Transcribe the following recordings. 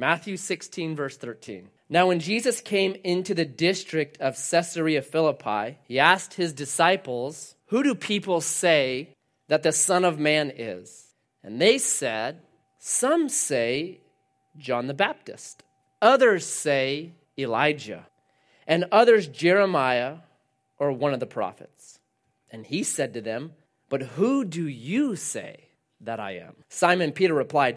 Matthew 16, verse 13. Now, when Jesus came into the district of Caesarea Philippi, he asked his disciples, Who do people say that the Son of Man is? And they said, Some say John the Baptist, others say Elijah, and others Jeremiah or one of the prophets. And he said to them, But who do you say that I am? Simon Peter replied,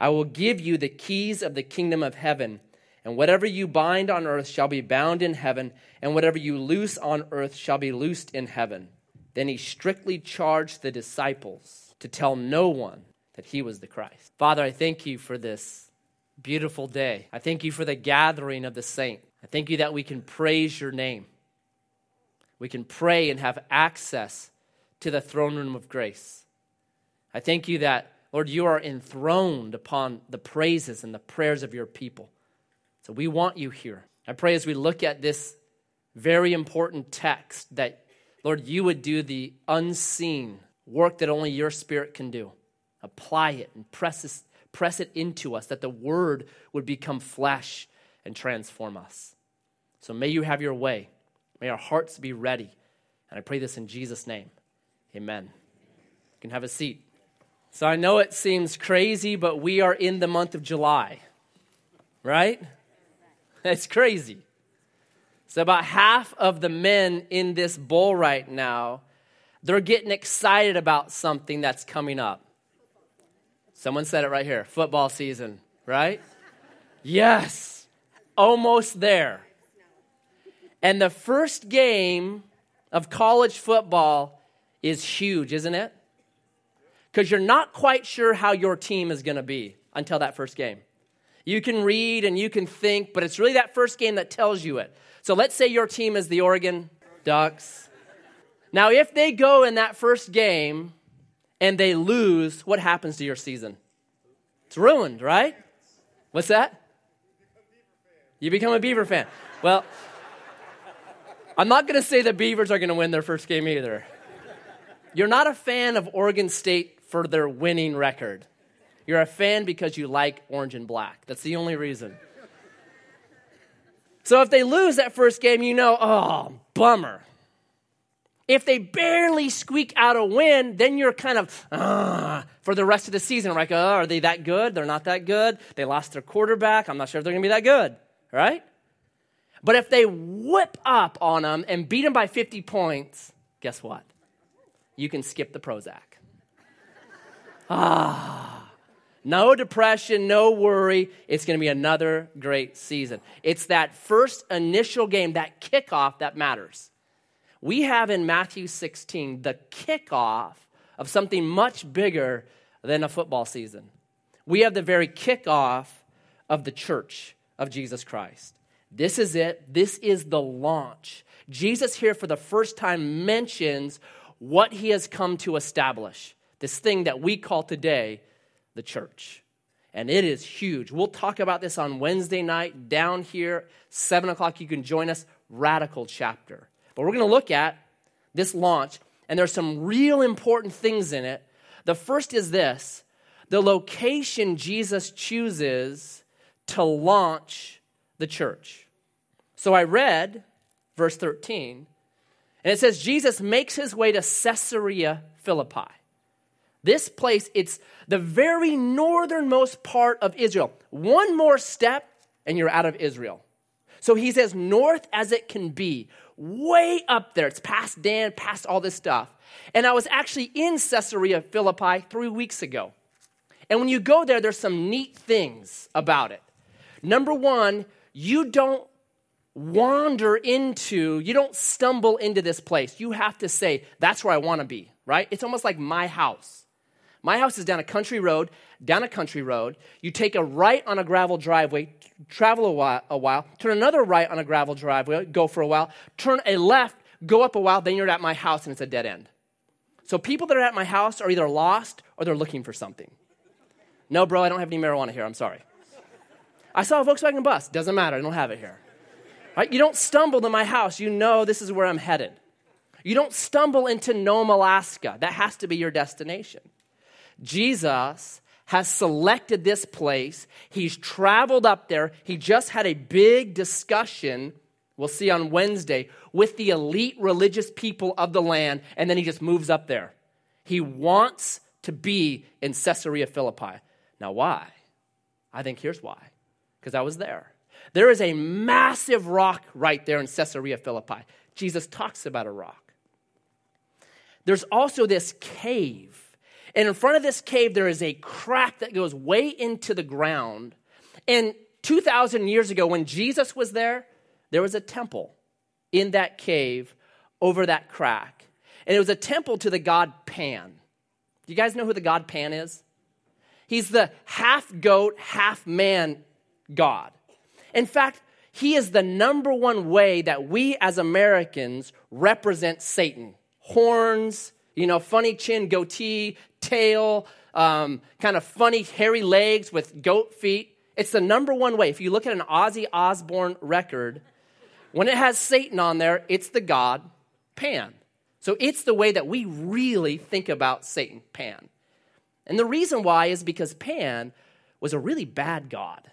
I will give you the keys of the kingdom of heaven, and whatever you bind on earth shall be bound in heaven, and whatever you loose on earth shall be loosed in heaven. Then he strictly charged the disciples to tell no one that he was the Christ. Father, I thank you for this beautiful day. I thank you for the gathering of the saints. I thank you that we can praise your name. We can pray and have access to the throne room of grace. I thank you that, Lord, you are enthroned upon the praises and the prayers of your people. So we want you here. I pray as we look at this very important text that, Lord, you would do the unseen work that only your spirit can do. Apply it and press, this, press it into us, that the word would become flesh and transform us. So may you have your way. May our hearts be ready. And I pray this in Jesus' name. Amen. You can have a seat. So I know it seems crazy, but we are in the month of July, right? It's crazy. So about half of the men in this bowl right now, they're getting excited about something that's coming up. Someone said it right here football season, right? Yes, almost there. And the first game of college football is huge, isn't it? Because you're not quite sure how your team is going to be until that first game. You can read and you can think, but it's really that first game that tells you it. So let's say your team is the Oregon Ducks. Now, if they go in that first game and they lose, what happens to your season? It's ruined, right? What's that? You become a Beaver fan. Well, I'm not going to say the Beavers are going to win their first game either. You're not a fan of Oregon State for their winning record. You're a fan because you like orange and black. That's the only reason. So if they lose that first game, you know, oh, bummer. If they barely squeak out a win, then you're kind of uh, for the rest of the season. Like, oh, are they that good? They're not that good. They lost their quarterback. I'm not sure if they're going to be that good, right? But if they whip up on them and beat them by 50 points, guess what? You can skip the Prozac. Ah, no depression, no worry. It's going to be another great season. It's that first initial game, that kickoff that matters. We have in Matthew 16 the kickoff of something much bigger than a football season. We have the very kickoff of the church of Jesus Christ. This is it. This is the launch. Jesus here for the first time mentions what he has come to establish this thing that we call today the church. And it is huge. We'll talk about this on Wednesday night down here, 7 o'clock. You can join us. Radical chapter. But we're going to look at this launch, and there's some real important things in it. The first is this the location Jesus chooses to launch the church. So I read verse 13, and it says Jesus makes his way to Caesarea Philippi. This place, it's the very northernmost part of Israel. One more step, and you're out of Israel. So he's as north as it can be, way up there. It's past Dan, past all this stuff. And I was actually in Caesarea Philippi three weeks ago. And when you go there, there's some neat things about it. Number one, you don't wander into, you don't stumble into this place. You have to say, that's where I want to be, right? It's almost like my house. My house is down a country road, down a country road. You take a right on a gravel driveway, travel a while, a while, turn another right on a gravel driveway, go for a while, turn a left, go up a while, then you're at my house and it's a dead end. So people that are at my house are either lost or they're looking for something. No, bro, I don't have any marijuana here. I'm sorry. I saw a Volkswagen bus. Doesn't matter. I don't have it here. Right? You don't stumble to my house. You know this is where I'm headed. You don't stumble into Nome, Alaska. That has to be your destination. Jesus has selected this place. He's traveled up there. He just had a big discussion, we'll see on Wednesday, with the elite religious people of the land, and then he just moves up there. He wants to be in Caesarea Philippi. Now, why? I think here's why because I was there. There is a massive rock right there in Caesarea Philippi. Jesus talks about a rock. There's also this cave. And in front of this cave, there is a crack that goes way into the ground. And 2,000 years ago, when Jesus was there, there was a temple in that cave over that crack. And it was a temple to the god Pan. Do you guys know who the god Pan is? He's the half goat, half man God. In fact, he is the number one way that we as Americans represent Satan. Horns, you know, funny chin, goatee, tail, um, kind of funny hairy legs with goat feet. It's the number one way. If you look at an Ozzy Osbourne record, when it has Satan on there, it's the god Pan. So it's the way that we really think about Satan, Pan. And the reason why is because Pan was a really bad god.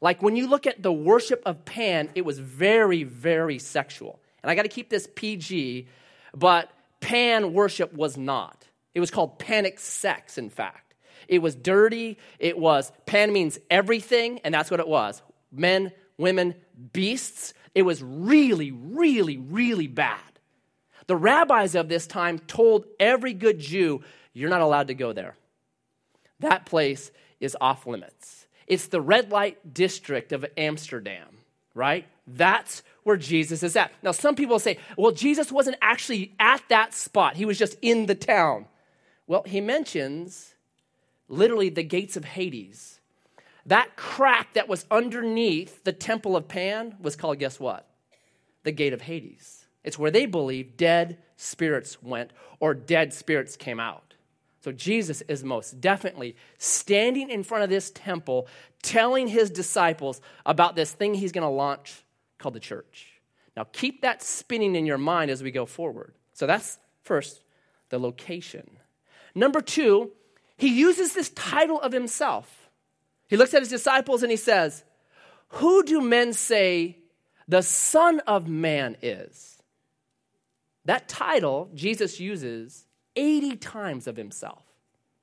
Like when you look at the worship of Pan, it was very, very sexual. And I got to keep this PG, but Pan worship was not. It was called panic sex, in fact. It was dirty. It was, Pan means everything, and that's what it was men, women, beasts. It was really, really, really bad. The rabbis of this time told every good Jew, you're not allowed to go there. That place is off limits. It's the red light district of Amsterdam, right? That's where Jesus is at. Now, some people say, well, Jesus wasn't actually at that spot, he was just in the town. Well, he mentions literally the gates of Hades. That crack that was underneath the temple of Pan was called, guess what? The gate of Hades. It's where they believe dead spirits went or dead spirits came out. So Jesus is most definitely standing in front of this temple, telling his disciples about this thing he's going to launch called the church. Now, keep that spinning in your mind as we go forward. So that's first, the location. Number two, he uses this title of himself. He looks at his disciples and he says, Who do men say the Son of Man is? That title Jesus uses 80 times of himself.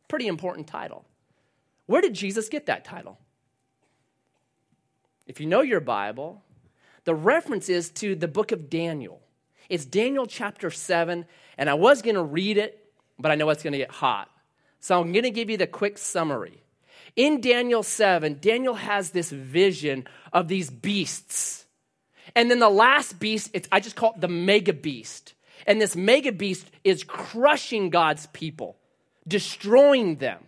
Pretty important title. Where did Jesus get that title? If you know your Bible, the reference is to the book of Daniel. It's Daniel chapter 7, and I was going to read it, but I know it's going to get hot. So I'm going to give you the quick summary. In Daniel 7, Daniel has this vision of these beasts. And then the last beast, I just call it the mega beast. And this mega beast is crushing God's people, destroying them,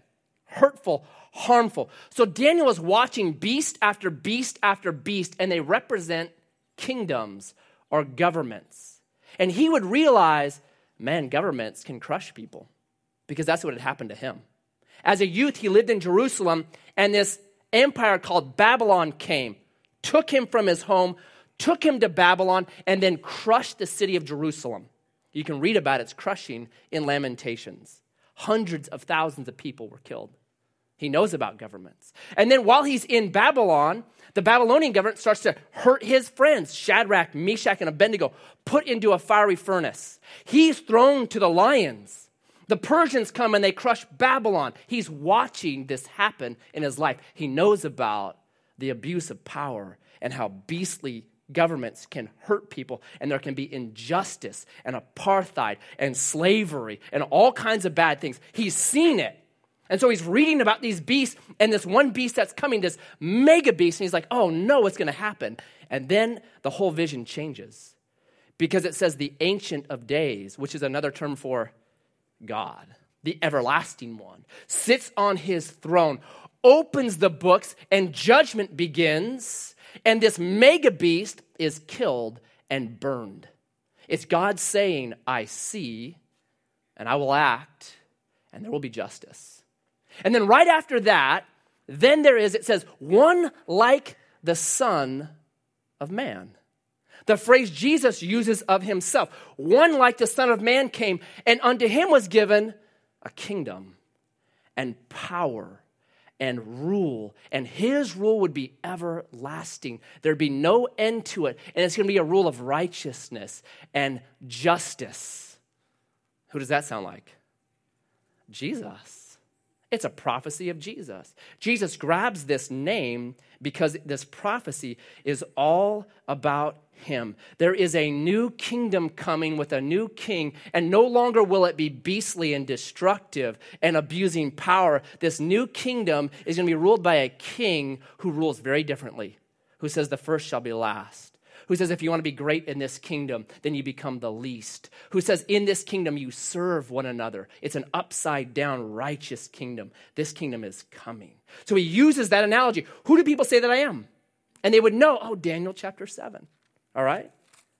hurtful, harmful. So Daniel is watching beast after beast after beast, and they represent kingdoms or governments. And he would realize, man, governments can crush people because that's what had happened to him. As a youth, he lived in Jerusalem, and this empire called Babylon came, took him from his home, took him to Babylon, and then crushed the city of Jerusalem. You can read about its crushing in Lamentations. Hundreds of thousands of people were killed. He knows about governments. And then while he's in Babylon, the Babylonian government starts to hurt his friends, Shadrach, Meshach, and Abednego, put into a fiery furnace. He's thrown to the lions. The Persians come and they crush Babylon. He's watching this happen in his life. He knows about the abuse of power and how beastly governments can hurt people and there can be injustice and apartheid and slavery and all kinds of bad things. He's seen it. And so he's reading about these beasts and this one beast that's coming, this mega beast, and he's like, oh no, what's going to happen? And then the whole vision changes because it says the Ancient of Days, which is another term for God, the everlasting one, sits on his throne, opens the books, and judgment begins, and this mega beast is killed and burned. It's God saying, I see, and I will act, and there will be justice. And then right after that, then there is, it says, one like the Son of Man. The phrase Jesus uses of himself, one like the Son of Man came, and unto him was given a kingdom and power and rule, and his rule would be everlasting. There'd be no end to it, and it's going to be a rule of righteousness and justice. Who does that sound like? Jesus. It's a prophecy of Jesus. Jesus grabs this name because this prophecy is all about him. There is a new kingdom coming with a new king, and no longer will it be beastly and destructive and abusing power. This new kingdom is going to be ruled by a king who rules very differently, who says, The first shall be last who says if you want to be great in this kingdom, then you become the least, who says in this kingdom you serve one another. It's an upside down righteous kingdom. This kingdom is coming. So he uses that analogy. Who do people say that I am? And they would know, oh, Daniel chapter 7. All right?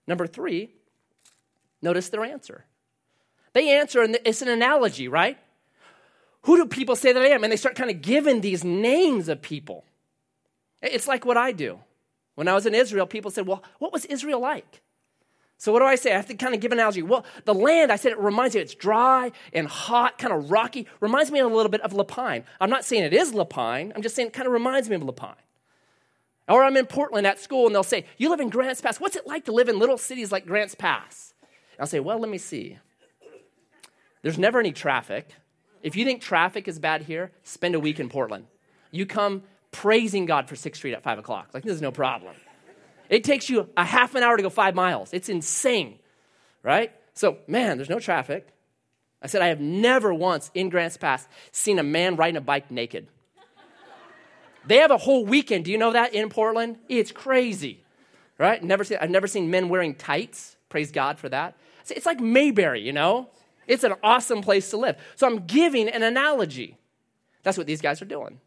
Number three, notice their answer. They answer, and it's an analogy, right? Who do people say that I am? And they start kind of giving these names of people. It's like what I do. When I was in Israel, people said, Well, what was Israel like? So, what do I say? I have to kind of give an analogy. Well, the land, I said, it reminds me, it's dry and hot, kind of rocky, reminds me a little bit of La Pine. I'm not saying it is La Pine, I'm just saying it kind of reminds me of La Pine. Or I'm in Portland at school and they'll say, You live in Grants Pass. What's it like to live in little cities like Grants Pass? And I'll say, Well, let me see. There's never any traffic. If you think traffic is bad here, spend a week in Portland. You come praising God for 6th Street at 5 o'clock. Like, this is no problem. It takes you a half an hour to go five miles. It's insane, right? So, man, there's no traffic. I said, I have never once in Grants Pass seen a man riding a bike naked. They have a whole weekend. Do you know that in Portland? It's crazy, right? Never seen, I've never seen men wearing tights. Praise God for that. It's like Mayberry, you know? It's an awesome place to live. So I'm giving an analogy. That's what these guys are doing.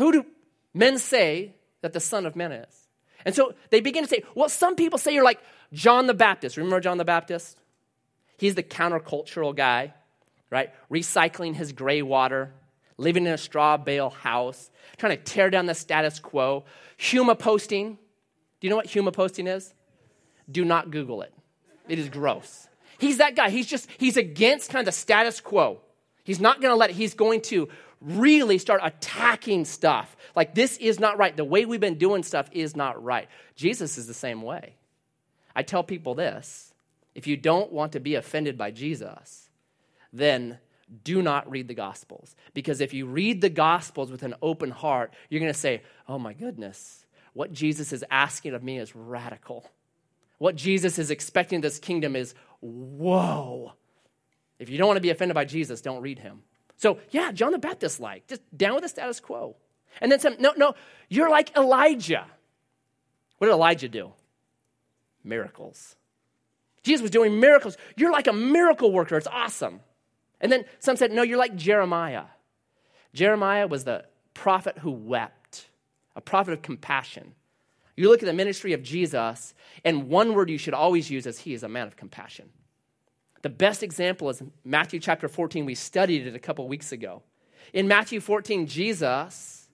Who do men say that the Son of Man is? And so they begin to say, well, some people say you're like John the Baptist. Remember John the Baptist? He's the countercultural guy, right? Recycling his gray water, living in a straw bale house, trying to tear down the status quo. Huma posting. Do you know what Huma posting is? Do not Google it. It is gross. He's that guy. He's just, he's against kind of the status quo. He's not going to let it. He's going to really start attacking stuff. Like, this is not right. The way we've been doing stuff is not right. Jesus is the same way. I tell people this if you don't want to be offended by Jesus, then do not read the Gospels. Because if you read the Gospels with an open heart, you're going to say, oh my goodness, what Jesus is asking of me is radical. What Jesus is expecting this kingdom is, whoa. If you don't want to be offended by Jesus, don't read him. So, yeah, John the Baptist like, just down with the status quo. And then some, no, no, you're like Elijah. What did Elijah do? Miracles. Jesus was doing miracles. You're like a miracle worker. It's awesome. And then some said, no, you're like Jeremiah. Jeremiah was the prophet who wept, a prophet of compassion. You look at the ministry of Jesus, and one word you should always use is he is a man of compassion. The best example is Matthew chapter 14. We studied it a couple weeks ago. In Matthew 14, Jesus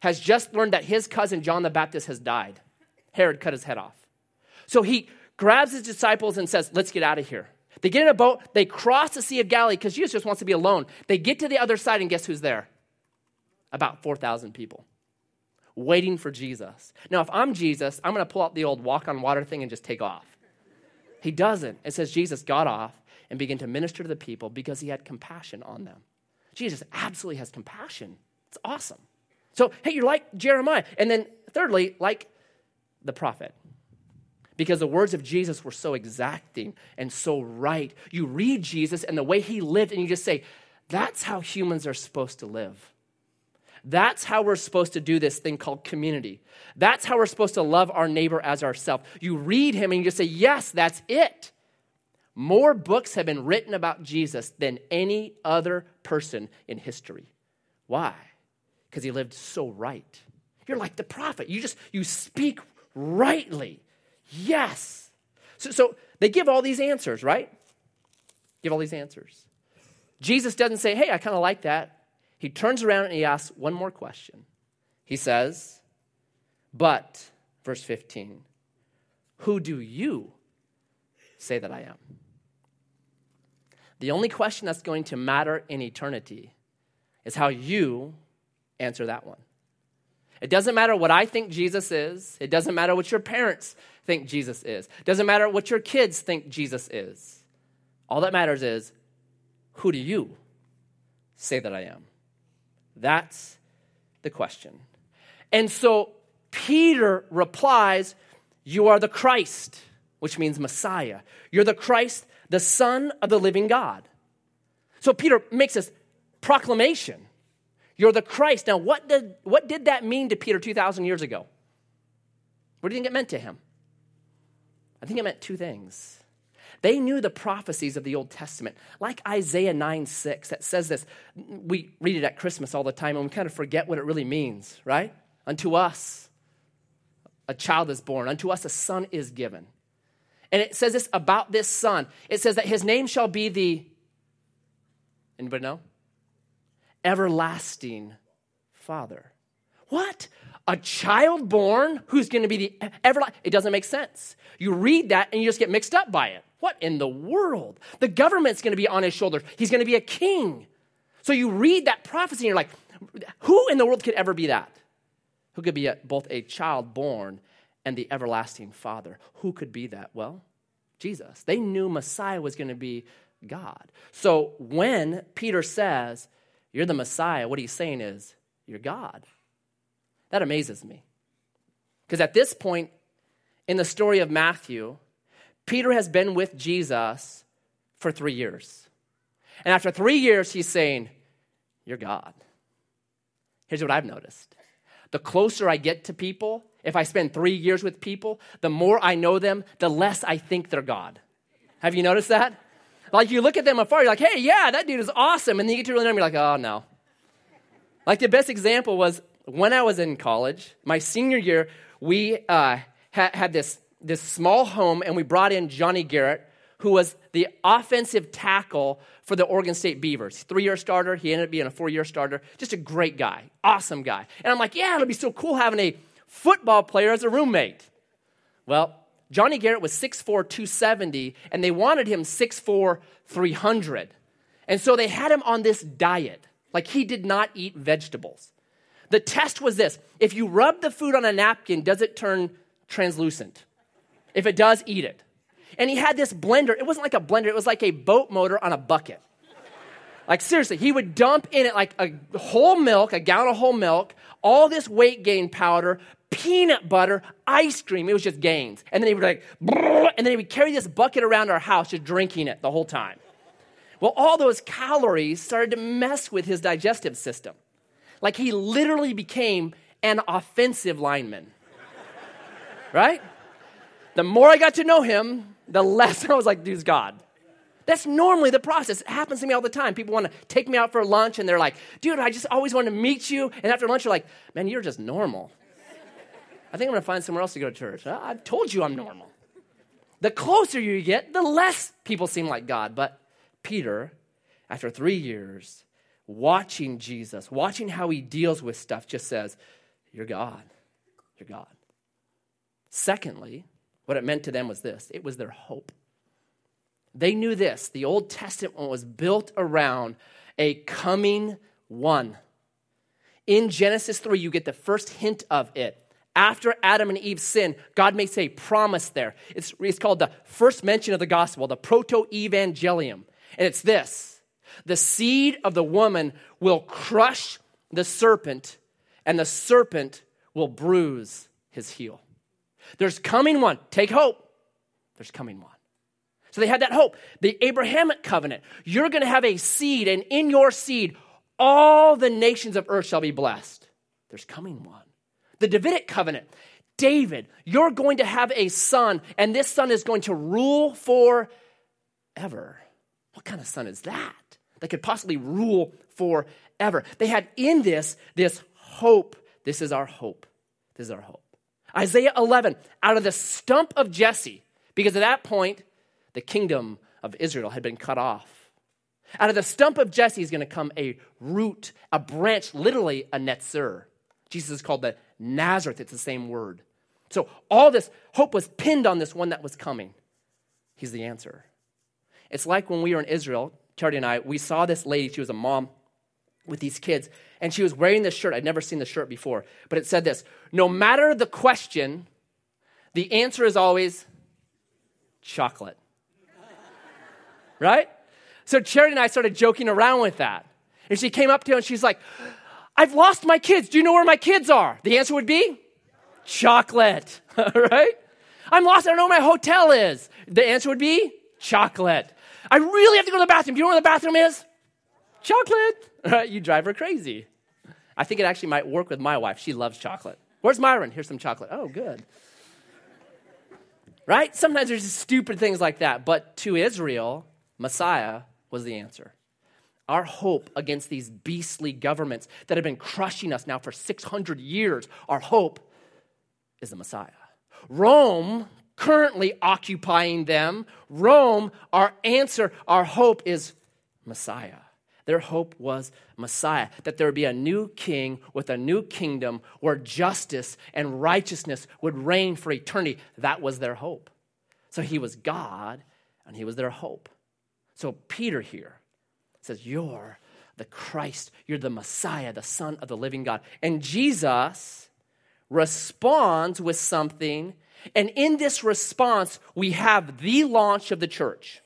has just learned that his cousin John the Baptist has died. Herod cut his head off. So he grabs his disciples and says, Let's get out of here. They get in a boat, they cross the Sea of Galilee because Jesus just wants to be alone. They get to the other side, and guess who's there? About 4,000 people waiting for Jesus. Now, if I'm Jesus, I'm going to pull out the old walk on water thing and just take off. He doesn't. It says Jesus got off and began to minister to the people because he had compassion on them. Jesus absolutely has compassion. It's awesome. So, hey, you're like Jeremiah. And then, thirdly, like the prophet. Because the words of Jesus were so exacting and so right. You read Jesus and the way he lived, and you just say, that's how humans are supposed to live. That's how we're supposed to do this thing called community. That's how we're supposed to love our neighbor as ourselves. You read him and you just say, Yes, that's it. more books have been written about Jesus than any other person in history. Why? Because he lived so right. You're like the prophet. You just you speak rightly. Yes. So, so they give all these answers, right? Give all these answers. Jesus doesn't say, hey, I kind of like that. He turns around and he asks one more question. He says, but, verse 15, who do you say that I am? The only question that's going to matter in eternity is how you answer that one. It doesn't matter what I think Jesus is. It doesn't matter what your parents think Jesus is. It doesn't matter what your kids think Jesus is. All that matters is who do you say that I am? That's the question. And so Peter replies, You are the Christ, which means Messiah. You're the Christ, the Son of the living God. So Peter makes this proclamation You're the Christ. Now, what did, what did that mean to Peter 2,000 years ago? What do you think it meant to him? I think it meant two things. They knew the prophecies of the Old Testament, like Isaiah 9 6, that says this. We read it at Christmas all the time and we kind of forget what it really means, right? Unto us a child is born, unto us a son is given. And it says this about this son. It says that his name shall be the, anybody know? Everlasting Father. What? A child born who's going to be the everlasting? It doesn't make sense. You read that and you just get mixed up by it. What in the world? The government's going to be on his shoulders. He's going to be a king. So you read that prophecy and you're like, who in the world could ever be that? Who could be a, both a child born and the everlasting Father? Who could be that? Well, Jesus. They knew Messiah was going to be God. So when Peter says, You're the Messiah, what he's saying is, You're God. That amazes me. Because at this point in the story of Matthew, Peter has been with Jesus for three years. And after three years, he's saying, You're God. Here's what I've noticed the closer I get to people, if I spend three years with people, the more I know them, the less I think they're God. Have you noticed that? Like you look at them afar, you're like, hey, yeah, that dude is awesome. And then you get to really know them, you're like, oh, no. Like the best example was when I was in college, my senior year, we uh, ha- had this this small home and we brought in Johnny Garrett, who was the offensive tackle for the Oregon State Beavers. Three year starter. He ended up being a four year starter. Just a great guy. Awesome guy. And I'm like, yeah, it'll be so cool having a football player as a roommate. Well, Johnny Garrett was 6'4, 270, and they wanted him 6'4, 300. And so they had him on this diet. Like he did not eat vegetables. The test was this if you rub the food on a napkin, does it turn translucent? If it does, eat it. And he had this blender. It wasn't like a blender, it was like a boat motor on a bucket. Like, seriously, he would dump in it like a whole milk, a gallon of whole milk, all this weight gain powder, peanut butter, ice cream. It was just gains. And then he would like, and then he would carry this bucket around our house just drinking it the whole time. Well, all those calories started to mess with his digestive system. Like he literally became an offensive lineman. Right? The more I got to know him, the less I was like, dude's God. That's normally the process. It happens to me all the time. People want to take me out for lunch and they're like, dude, I just always want to meet you. And after lunch, you're like, man, you're just normal. I think I'm going to find somewhere else to go to church. I've told you I'm normal. The closer you get, the less people seem like God. But Peter, after three years, watching Jesus, watching how he deals with stuff, just says, You're God. You're God. Secondly, what it meant to them was this it was their hope. They knew this the Old Testament was built around a coming one. In Genesis 3, you get the first hint of it. After Adam and Eve sin, God makes a promise there. It's, it's called the first mention of the gospel, the proto evangelium. And it's this the seed of the woman will crush the serpent, and the serpent will bruise his heel. There's coming one. Take hope. There's coming one. So they had that hope. The Abrahamic covenant you're going to have a seed, and in your seed, all the nations of earth shall be blessed. There's coming one. The Davidic covenant David, you're going to have a son, and this son is going to rule for forever. What kind of son is that? That could possibly rule forever. They had in this this hope. This is our hope. This is our hope. Isaiah 11, out of the stump of Jesse, because at that point, the kingdom of Israel had been cut off. Out of the stump of Jesse is going to come a root, a branch, literally a netzer. Jesus is called the Nazarene. It's the same word. So all this hope was pinned on this one that was coming. He's the answer. It's like when we were in Israel, Charity and I, we saw this lady, she was a mom with these kids, and she was wearing this shirt. I'd never seen the shirt before, but it said this No matter the question, the answer is always chocolate. right? So Charity and I started joking around with that. And she came up to him and she's like, I've lost my kids. Do you know where my kids are? The answer would be chocolate, right? I'm lost. I don't know where my hotel is. The answer would be chocolate. I really have to go to the bathroom. Do you know where the bathroom is? Chocolate. Right? You drive her crazy. I think it actually might work with my wife. She loves chocolate. Where's Myron? Here's some chocolate. Oh, good. Right? Sometimes there's just stupid things like that. But to Israel, Messiah was the answer. Our hope against these beastly governments that have been crushing us now for 600 years, our hope is the Messiah. Rome currently occupying them. Rome, our answer, our hope is Messiah. Their hope was Messiah, that there would be a new king with a new kingdom where justice and righteousness would reign for eternity. That was their hope. So he was God and he was their hope. So Peter here says, You're the Christ, you're the Messiah, the Son of the living God. And Jesus responds with something and in this response, we have the launch of the church.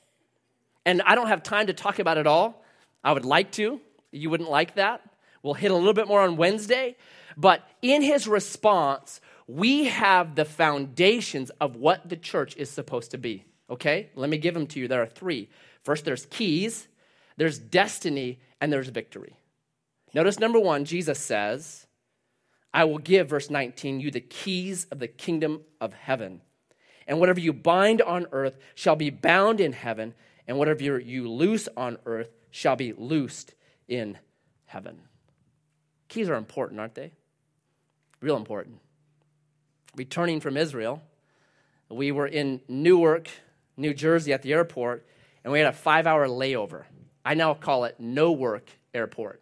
And I don't have time to talk about it all. I would like to. You wouldn't like that. We'll hit a little bit more on Wednesday. But in his response, we have the foundations of what the church is supposed to be. Okay? Let me give them to you. There are three. First, there's keys, there's destiny, and there's victory. Notice number one, Jesus says, I will give, verse 19, you the keys of the kingdom of heaven. And whatever you bind on earth shall be bound in heaven, and whatever you loose on earth shall be loosed in heaven. Keys are important, aren't they? Real important. Returning from Israel, we were in Newark, New Jersey at the airport, and we had a five hour layover. I now call it No Work Airport.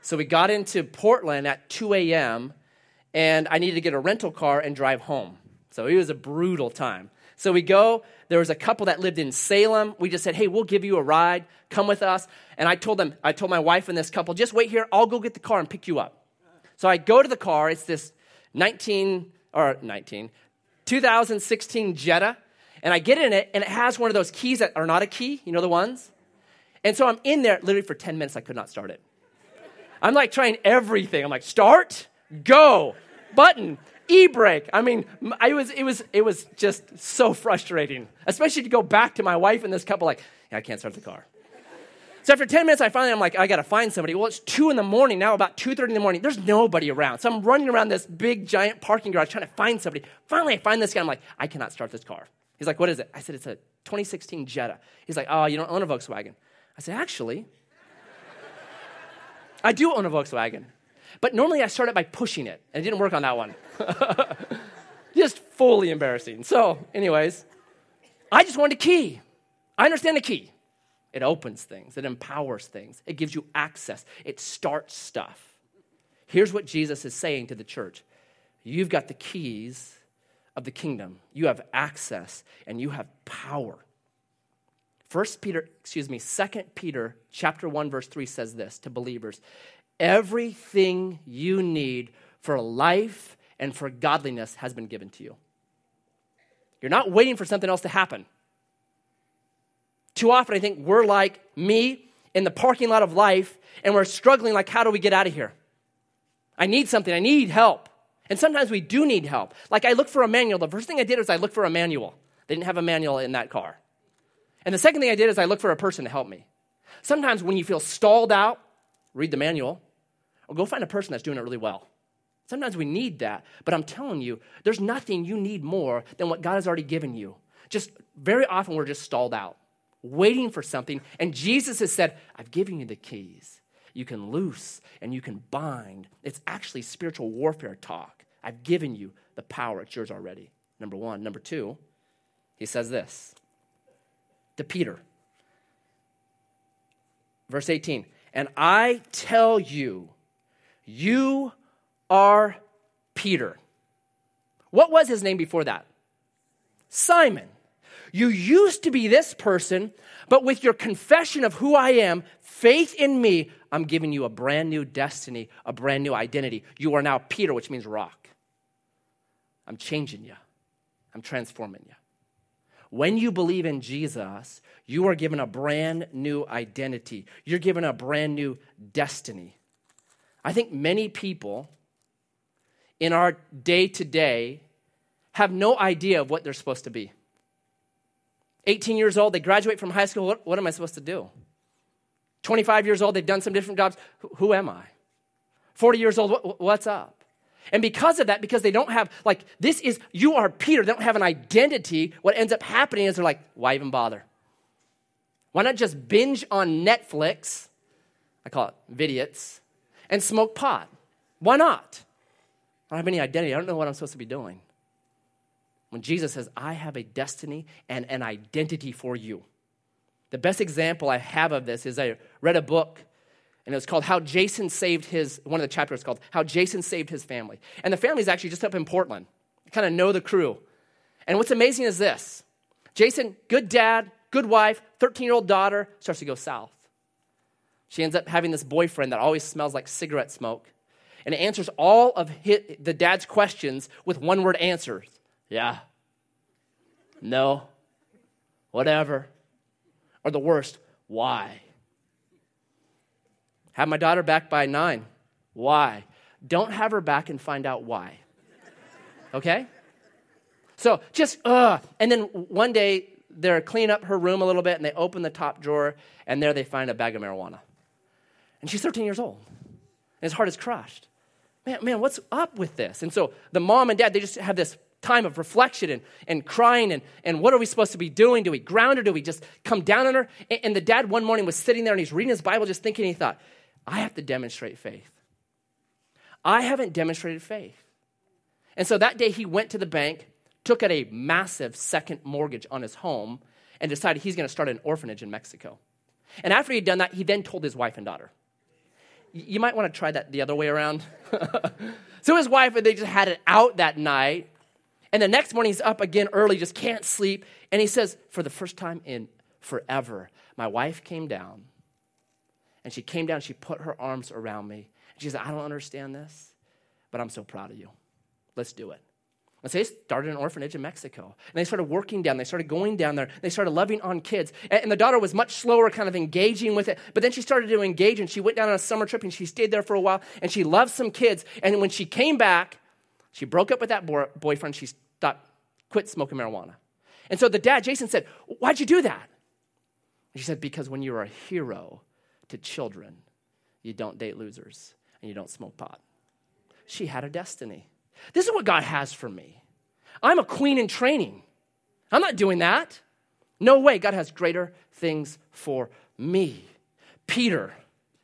So we got into Portland at 2 a.m., and I needed to get a rental car and drive home. So it was a brutal time. So we go, there was a couple that lived in Salem. We just said, hey, we'll give you a ride. Come with us. And I told them, I told my wife and this couple, just wait here. I'll go get the car and pick you up. So I go to the car. It's this 19, or 19, 2016 Jetta. And I get in it, and it has one of those keys that are not a key. You know the ones? And so I'm in there literally for 10 minutes. I could not start it. I'm like trying everything. I'm like, start, go, button, e-brake. I mean, I was, it, was, it was just so frustrating, especially to go back to my wife and this couple, like, yeah, I can't start the car. So after 10 minutes, I finally, I'm like, I gotta find somebody. Well, it's 2 in the morning now, about 2.30 in the morning. There's nobody around. So I'm running around this big, giant parking garage trying to find somebody. Finally, I find this guy. I'm like, I cannot start this car. He's like, what is it? I said, it's a 2016 Jetta. He's like, oh, you don't own a Volkswagen. I said, actually, I do own a Volkswagen. But normally I start it by pushing it, and it didn't work on that one. just fully embarrassing. So, anyways, I just wanted a key. I understand the key. It opens things, it empowers things, it gives you access, it starts stuff. Here's what Jesus is saying to the church You've got the keys of the kingdom, you have access, and you have power. First Peter, excuse me, Second Peter chapter 1 verse 3 says this to believers. Everything you need for life and for godliness has been given to you. You're not waiting for something else to happen. Too often I think we're like me in the parking lot of life and we're struggling like how do we get out of here? I need something. I need help. And sometimes we do need help. Like I looked for a manual. The first thing I did was I looked for a manual. They didn't have a manual in that car. And the second thing I did is I looked for a person to help me. Sometimes when you feel stalled out, read the manual go find a person that's doing it really well. Sometimes we need that, but I'm telling you, there's nothing you need more than what God has already given you. Just very often we're just stalled out. waiting for something. And Jesus has said, I've given you the keys. You can loose and you can bind. It's actually spiritual warfare talk. I've given you the power. It's yours already. Number one. Number two, he says this to Peter. Verse 18, and I tell you, you are Peter. What was his name before that? Simon. You used to be this person, but with your confession of who I am, faith in me, I'm giving you a brand new destiny, a brand new identity. You are now Peter, which means rock. I'm changing you, I'm transforming you. When you believe in Jesus, you are given a brand new identity. You're given a brand new destiny. I think many people in our day to day have no idea of what they're supposed to be. 18 years old, they graduate from high school. What, what am I supposed to do? 25 years old, they've done some different jobs. Who, who am I? 40 years old, what, what's up? And because of that, because they don't have, like, this is, you are Peter, they don't have an identity, what ends up happening is they're like, why even bother? Why not just binge on Netflix? I call it vidiots, and smoke pot. Why not? I don't have any identity. I don't know what I'm supposed to be doing. When Jesus says, I have a destiny and an identity for you. The best example I have of this is I read a book and it was called How Jason Saved His, one of the chapters called How Jason Saved His Family. And the family's actually just up in Portland. kind of know the crew. And what's amazing is this Jason, good dad, good wife, 13 year old daughter, starts to go south. She ends up having this boyfriend that always smells like cigarette smoke and answers all of his, the dad's questions with one word answers. Yeah. No. Whatever. Or the worst, why? Have my daughter back by nine. Why? Don't have her back and find out why. Okay? So just, uh, and then one day they're cleaning up her room a little bit and they open the top drawer and there they find a bag of marijuana. And she's 13 years old. And his heart is crushed. Man, man, what's up with this? And so the mom and dad, they just have this time of reflection and, and crying and, and what are we supposed to be doing? Do we ground her? Do we just come down on her? And, and the dad one morning was sitting there and he's reading his Bible just thinking, he thought, I have to demonstrate faith. I haven't demonstrated faith. And so that day he went to the bank, took out a massive second mortgage on his home, and decided he's going to start an orphanage in Mexico. And after he'd done that, he then told his wife and daughter. You might want to try that the other way around. so his wife, and they just had it out that night. And the next morning, he's up again early, just can't sleep. And he says, For the first time in forever, my wife came down and she came down, she put her arms around me. And She said, I don't understand this, but I'm so proud of you. Let's do it. And so they started an orphanage in Mexico. And they started working down. They started going down there. They started loving on kids. And the daughter was much slower, kind of engaging with it. But then she started to engage, and she went down on a summer trip, and she stayed there for a while, and she loved some kids. And when she came back, she broke up with that boyfriend. She stopped, quit smoking marijuana. And so the dad, Jason, said, Why'd you do that? And she said, Because when you're a hero, to children. You don't date losers and you don't smoke pot. She had a destiny. This is what God has for me. I'm a queen in training. I'm not doing that. No way. God has greater things for me. Peter,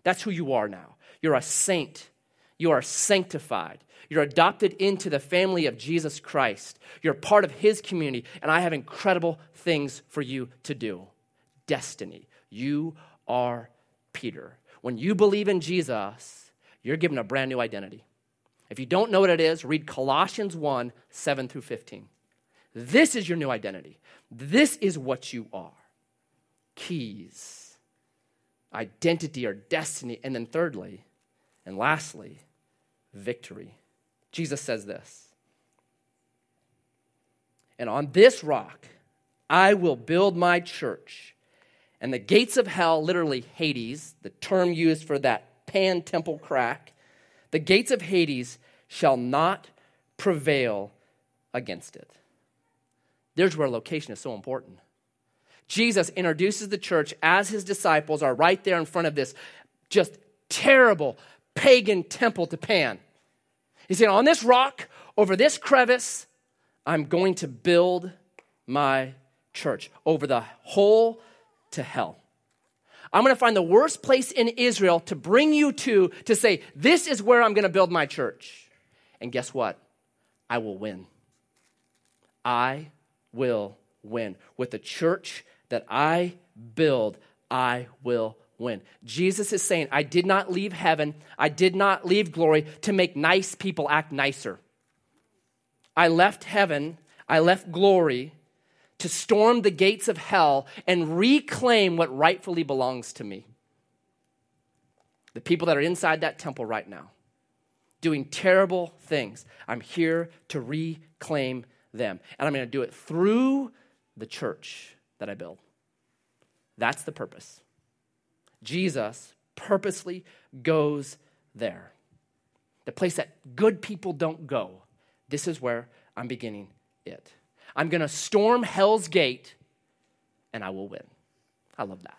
that's who you are now. You're a saint. You are sanctified. You're adopted into the family of Jesus Christ. You're part of his community, and I have incredible things for you to do. Destiny. You are Peter. When you believe in Jesus, you're given a brand new identity. If you don't know what it is, read Colossians 1 7 through 15. This is your new identity. This is what you are. Keys, identity or destiny. And then, thirdly, and lastly, victory. Jesus says this And on this rock, I will build my church and the gates of hell, literally Hades, the term used for that pan temple crack, the gates of Hades shall not prevail against it. There's where location is so important. Jesus introduces the church as his disciples are right there in front of this just terrible pagan temple to Pan. He said, On this rock, over this crevice, I'm going to build my church. Over the hole to hell. I'm going to find the worst place in Israel to bring you to to say, This is where I'm going to build my church. And guess what? I will win. I will win. With the church that I build, I will win. Jesus is saying, I did not leave heaven, I did not leave glory to make nice people act nicer. I left heaven, I left glory to storm the gates of hell and reclaim what rightfully belongs to me. The people that are inside that temple right now, doing terrible things, I'm here to reclaim them. And I'm going to do it through the church that I build. That's the purpose. Jesus purposely goes there. The place that good people don't go. This is where I'm beginning it. I'm going to storm hell's gate and I will win. I love that.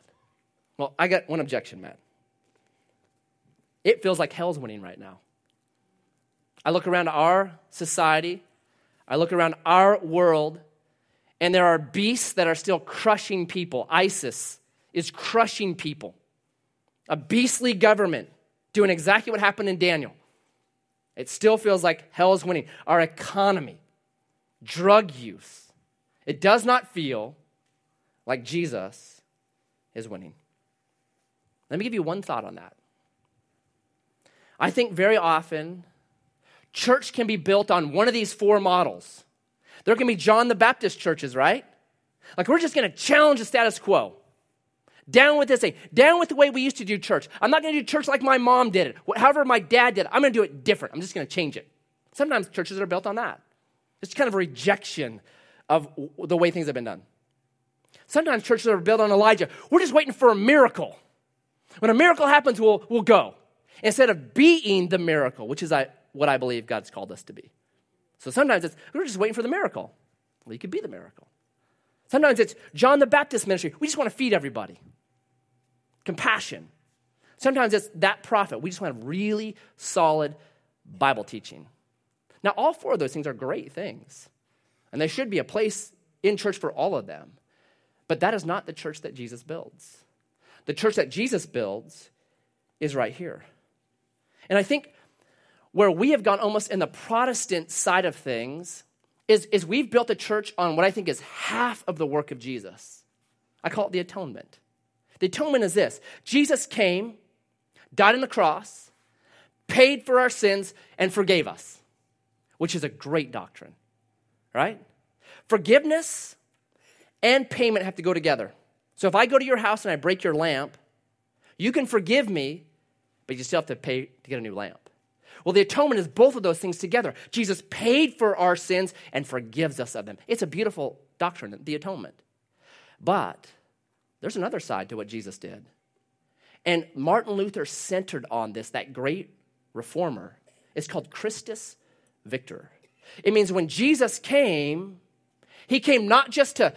Well, I got one objection, Matt. It feels like hell's winning right now. I look around our society, I look around our world, and there are beasts that are still crushing people. ISIS is crushing people. A beastly government doing exactly what happened in Daniel. It still feels like hell is winning. Our economy, drug use. It does not feel like Jesus is winning. Let me give you one thought on that. I think very often church can be built on one of these four models. There can be John the Baptist churches, right? Like we're just going to challenge the status quo. Down with this thing. Down with the way we used to do church. I'm not going to do church like my mom did it. However, my dad did it. I'm going to do it different. I'm just going to change it. Sometimes churches are built on that. It's kind of a rejection of the way things have been done. Sometimes churches are built on Elijah. We're just waiting for a miracle. When a miracle happens, we'll, we'll go. Instead of being the miracle, which is what I believe God's called us to be. So sometimes it's, we're just waiting for the miracle. Well, you could be the miracle. Sometimes it's John the Baptist ministry. We just want to feed everybody. Compassion. Sometimes it's that prophet. We just want to have really solid Bible teaching. Now, all four of those things are great things, and there should be a place in church for all of them. But that is not the church that Jesus builds. The church that Jesus builds is right here. And I think where we have gone almost in the Protestant side of things is, is we've built a church on what I think is half of the work of Jesus. I call it the atonement. The atonement is this Jesus came, died on the cross, paid for our sins, and forgave us which is a great doctrine, right? Forgiveness and payment have to go together. So if I go to your house and I break your lamp, you can forgive me, but you still have to pay to get a new lamp. Well, the atonement is both of those things together. Jesus paid for our sins and forgives us of them. It's a beautiful doctrine, the atonement. But there's another side to what Jesus did. And Martin Luther centered on this, that great reformer. It's called Christus victor. It means when Jesus came, he came not just to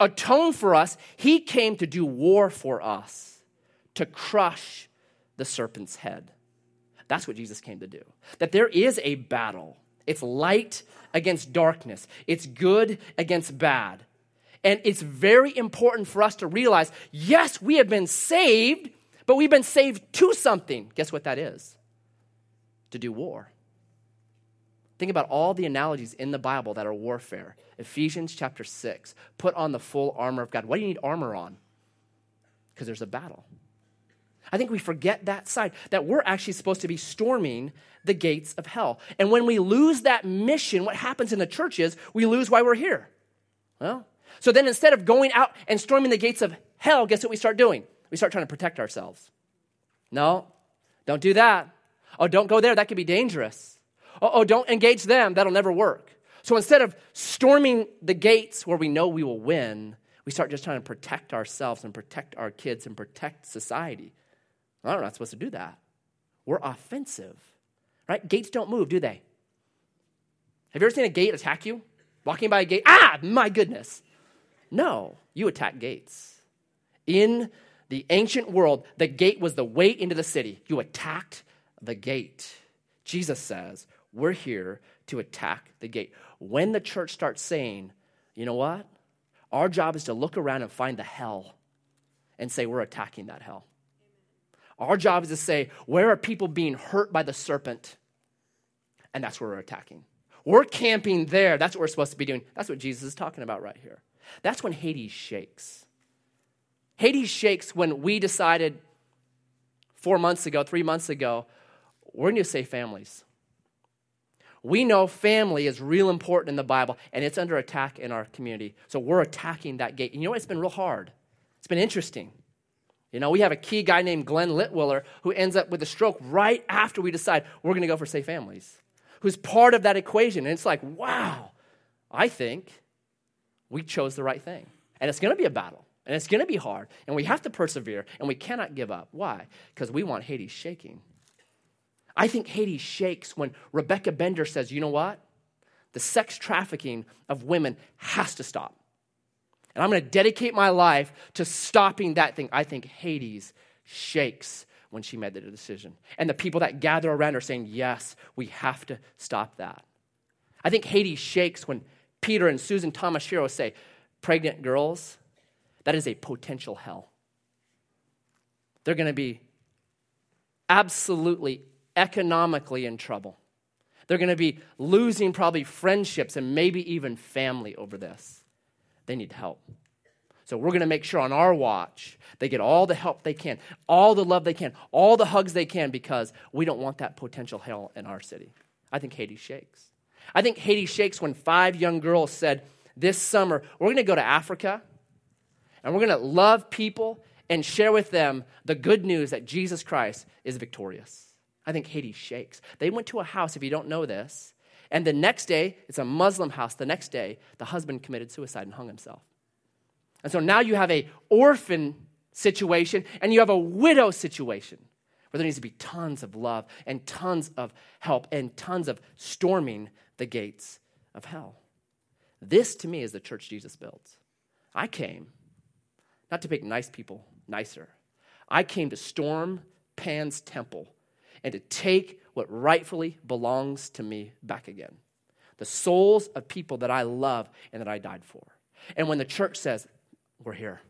atone for us, he came to do war for us, to crush the serpent's head. That's what Jesus came to do. That there is a battle. It's light against darkness, it's good against bad. And it's very important for us to realize yes, we have been saved, but we've been saved to something. Guess what that is? To do war. Think about all the analogies in the Bible that are warfare. Ephesians chapter 6. Put on the full armor of God. Why do you need armor on? Because there's a battle. I think we forget that side, that we're actually supposed to be storming the gates of hell. And when we lose that mission, what happens in the church is we lose why we're here. Well, so then instead of going out and storming the gates of hell, guess what we start doing? We start trying to protect ourselves. No, don't do that. Oh, don't go there. That could be dangerous oh, don't engage them, that'll never work. So instead of storming the gates where we know we will win, we start just trying to protect ourselves and protect our kids and protect society. Well, we're not supposed to do that. We're offensive, right? Gates don't move, do they? Have you ever seen a gate attack you? Walking by a gate, ah, my goodness. No, you attack gates. In the ancient world, the gate was the way into the city. You attacked the gate. Jesus says, we're here to attack the gate. When the church starts saying, you know what? Our job is to look around and find the hell and say, We're attacking that hell. Our job is to say, Where are people being hurt by the serpent? And that's where we're attacking. We're camping there. That's what we're supposed to be doing. That's what Jesus is talking about right here. That's when Hades shakes. Hades shakes when we decided four months ago, three months ago, we're going to save families. We know family is real important in the Bible, and it's under attack in our community. So we're attacking that gate. And you know what? It's been real hard. It's been interesting. You know, we have a key guy named Glenn Litwiller who ends up with a stroke right after we decide we're going to go for safe families, who's part of that equation. And it's like, wow, I think we chose the right thing. And it's going to be a battle. And it's going to be hard. And we have to persevere. And we cannot give up. Why? Because we want Hades shaking. I think Hades shakes when Rebecca Bender says, you know what? The sex trafficking of women has to stop. And I'm going to dedicate my life to stopping that thing. I think Hades shakes when she made the decision. And the people that gather around are saying, yes, we have to stop that. I think Hades shakes when Peter and Susan Tomashiro say, pregnant girls, that is a potential hell. They're going to be absolutely economically in trouble. They're going to be losing probably friendships and maybe even family over this. They need help. So we're going to make sure on our watch they get all the help they can, all the love they can, all the hugs they can because we don't want that potential hell in our city. I think Hades shakes. I think Hades shakes when five young girls said, This summer, we're going to go to Africa and we're going to love people and share with them the good news that Jesus Christ is victorious. I think Hades shakes. They went to a house, if you don't know this, and the next day, it's a Muslim house. The next day, the husband committed suicide and hung himself. And so now you have a orphan situation and you have a widow situation where there needs to be tons of love and tons of help and tons of storming the gates of hell. This to me is the church Jesus builds. I came not to make nice people nicer. I came to storm Pan's temple and to take what rightfully belongs to me back again the souls of people that I love and that I died for. And when the church says, We're here,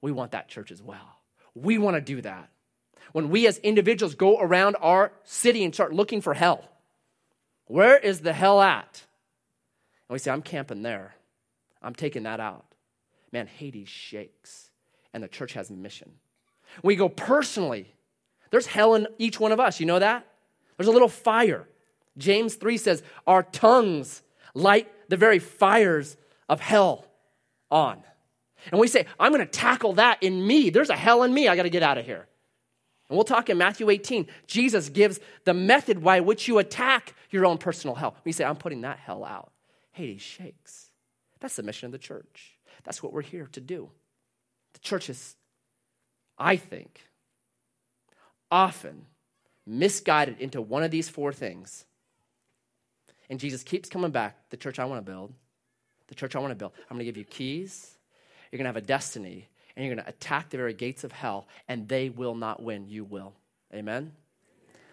we want that church as well. We want to do that. When we as individuals go around our city and start looking for hell, where is the hell at? And we say, I'm camping there. I'm taking that out. Man, Hades shakes, and the church has a mission. We go personally. There's hell in each one of us. You know that? There's a little fire. James 3 says, Our tongues light the very fires of hell on. And we say, I'm going to tackle that in me. There's a hell in me. I got to get out of here. And we'll talk in Matthew 18. Jesus gives the method by which you attack your own personal hell. We say, I'm putting that hell out. Hades shakes. That's the mission of the church. That's what we're here to do. The church is, I think, often misguided into one of these four things. And Jesus keeps coming back the church I want to build, the church I want to build. I'm going to give you keys, you're going to have a destiny, and you're going to attack the very gates of hell, and they will not win. You will. Amen?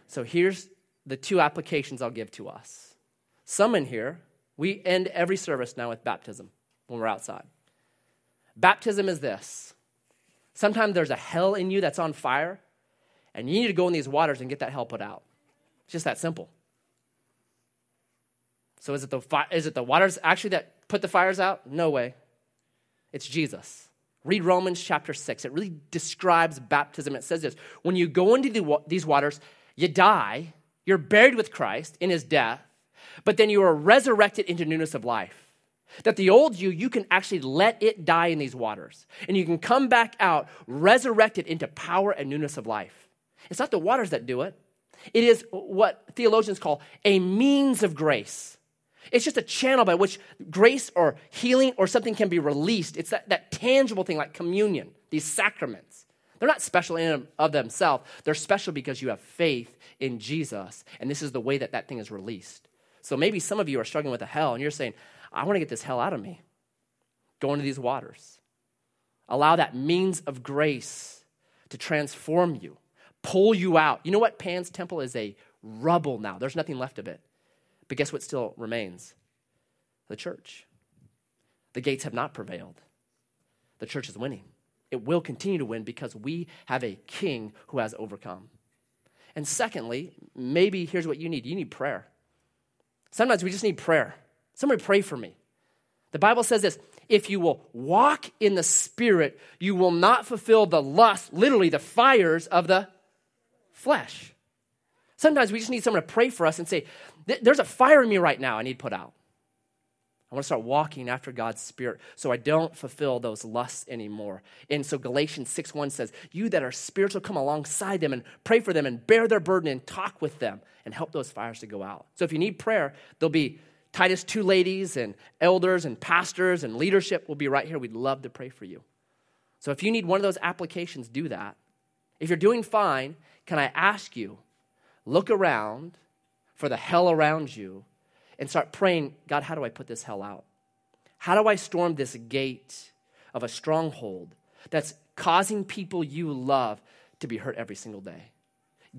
So here's the two applications I'll give to us. Some in here, we end every service now with baptism when we're outside. Baptism is this sometimes there's a hell in you that's on fire, and you need to go in these waters and get that hell put out. It's just that simple. So is it the, is it the waters actually that put the fires out? No way. It's Jesus. Read Romans chapter 6. It really describes baptism. It says this When you go into the, these waters, you die, you're buried with Christ in his death, but then you are resurrected into newness of life. That the old you, you can actually let it die in these waters. And you can come back out resurrected into power and newness of life. It's not the waters that do it, it is what theologians call a means of grace. It's just a channel by which grace or healing or something can be released. It's that, that tangible thing like communion, these sacraments. They're not special in of themselves. They're special because you have faith in Jesus, and this is the way that that thing is released. So maybe some of you are struggling with a hell, and you're saying, I want to get this hell out of me. Go into these waters. Allow that means of grace to transform you pull you out. You know what? Pan's temple is a rubble now. There's nothing left of it. But guess what still remains? The church. The gates have not prevailed. The church is winning. It will continue to win because we have a king who has overcome. And secondly, maybe here's what you need you need prayer. Sometimes we just need prayer. Somebody pray for me. The Bible says this if you will walk in the Spirit, you will not fulfill the lust, literally the fires of the flesh. Sometimes we just need someone to pray for us and say, There's a fire in me right now I need put out. I want to start walking after God's Spirit so I don't fulfill those lusts anymore. And so Galatians 6 1 says, You that are spiritual, come alongside them and pray for them and bear their burden and talk with them and help those fires to go out. So if you need prayer, there'll be Titus 2 ladies and elders and pastors and leadership will be right here. We'd love to pray for you. So if you need one of those applications, do that. If you're doing fine, can I ask you, look around for the hell around you and start praying, God, how do I put this hell out? How do I storm this gate of a stronghold that's causing people you love to be hurt every single day?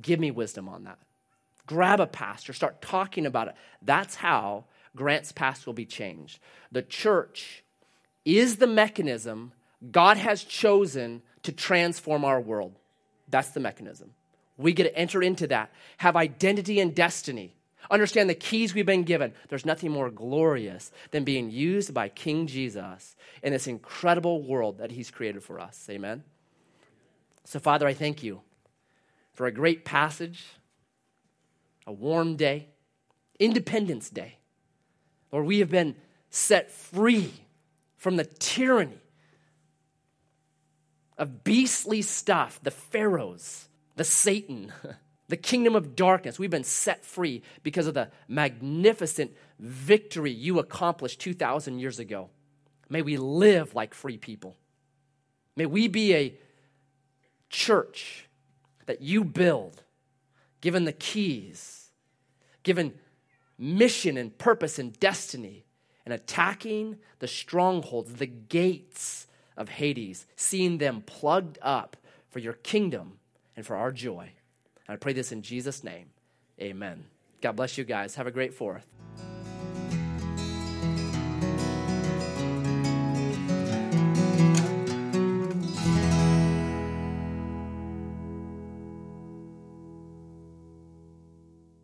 Give me wisdom on that. Grab a pastor, start talking about it. That's how Grants Pass will be changed. The church is the mechanism God has chosen to transform our world. That's the mechanism. We get to enter into that, have identity and destiny, understand the keys we've been given. There's nothing more glorious than being used by King Jesus in this incredible world that He's created for us. Amen. So, Father, I thank you for a great passage, a warm day, Independence Day. Lord, we have been set free from the tyranny of beastly stuff, the pharaohs, the Satan, the kingdom of darkness. We've been set free because of the magnificent victory you accomplished 2,000 years ago. May we live like free people. May we be a church that you build, given the keys, given mission and purpose and destiny, and attacking the strongholds, the gates of Hades, seeing them plugged up for your kingdom and for our joy. And I pray this in Jesus' name. Amen. God bless you guys. Have a great fourth.